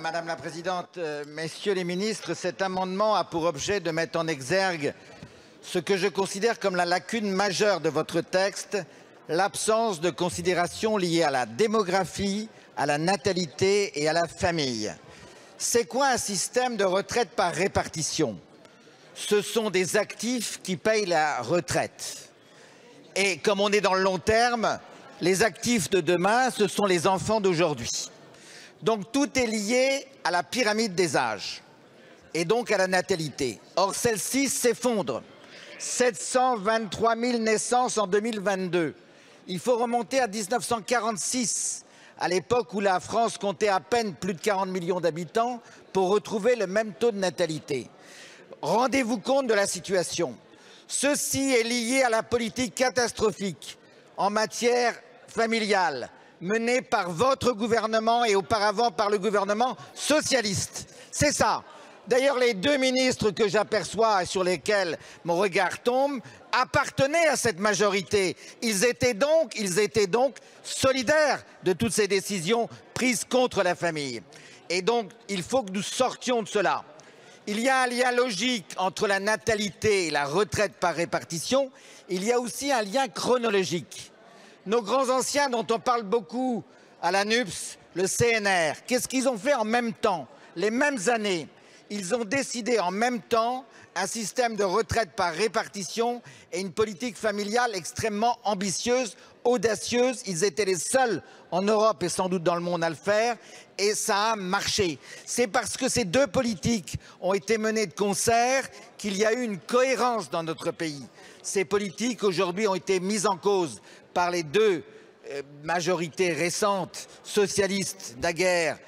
Madame la Présidente, euh, Messieurs les ministres, cet amendement a pour objet de mettre en exergue ce que je considère comme la lacune majeure de votre texte, l'absence de considération liée à la démographie, à la natalité et à la famille. C'est quoi un système de retraite par répartition? Ce sont des actifs qui payent la retraite. Et comme on est dans le long terme, les actifs de demain, ce sont les enfants d'aujourd'hui. Donc tout est lié à la pyramide des âges et donc à la natalité. Or, celle-ci s'effondre. 723 000 naissances en 2022. Il faut remonter à 1946, à l'époque où la France comptait à peine plus de 40 millions d'habitants, pour retrouver le même taux de natalité. Rendez-vous compte de la situation. Ceci est lié à la politique catastrophique en matière familiale menée par votre gouvernement et auparavant par le gouvernement socialiste. C'est ça. D'ailleurs, les deux ministres que j'aperçois et sur lesquels mon regard tombe appartenaient à cette majorité. Ils étaient donc, ils étaient donc solidaires de toutes ces décisions prises contre la famille. Et donc, il faut que nous sortions de cela. Il y a un lien logique entre la natalité et la retraite par répartition. Il y a aussi un lien chronologique. Nos grands anciens dont on parle beaucoup à la NUPS, le CNR, qu'est-ce qu'ils ont fait en même temps Les mêmes années, ils ont décidé en même temps un système de retraite par répartition et une politique familiale extrêmement ambitieuse, audacieuse. Ils étaient les seuls en Europe et sans doute dans le monde à le faire et ça a marché. C'est parce que ces deux politiques ont été menées de concert qu'il y a eu une cohérence dans notre pays. Ces politiques aujourd'hui ont été mises en cause par les deux euh, majorités récentes, socialistes naguère,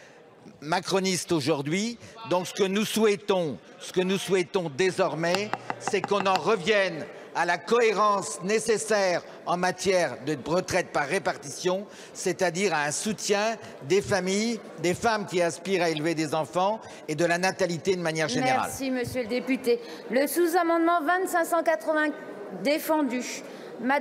macronistes aujourd'hui. Donc ce que nous souhaitons, ce que nous souhaitons désormais, c'est qu'on en revienne à la cohérence nécessaire en matière de retraite par répartition, c'est-à-dire à un soutien des familles, des femmes qui aspirent à élever des enfants et de la natalité de manière générale. Merci, monsieur le député. Le sous-amendement 2580 défendu. Madame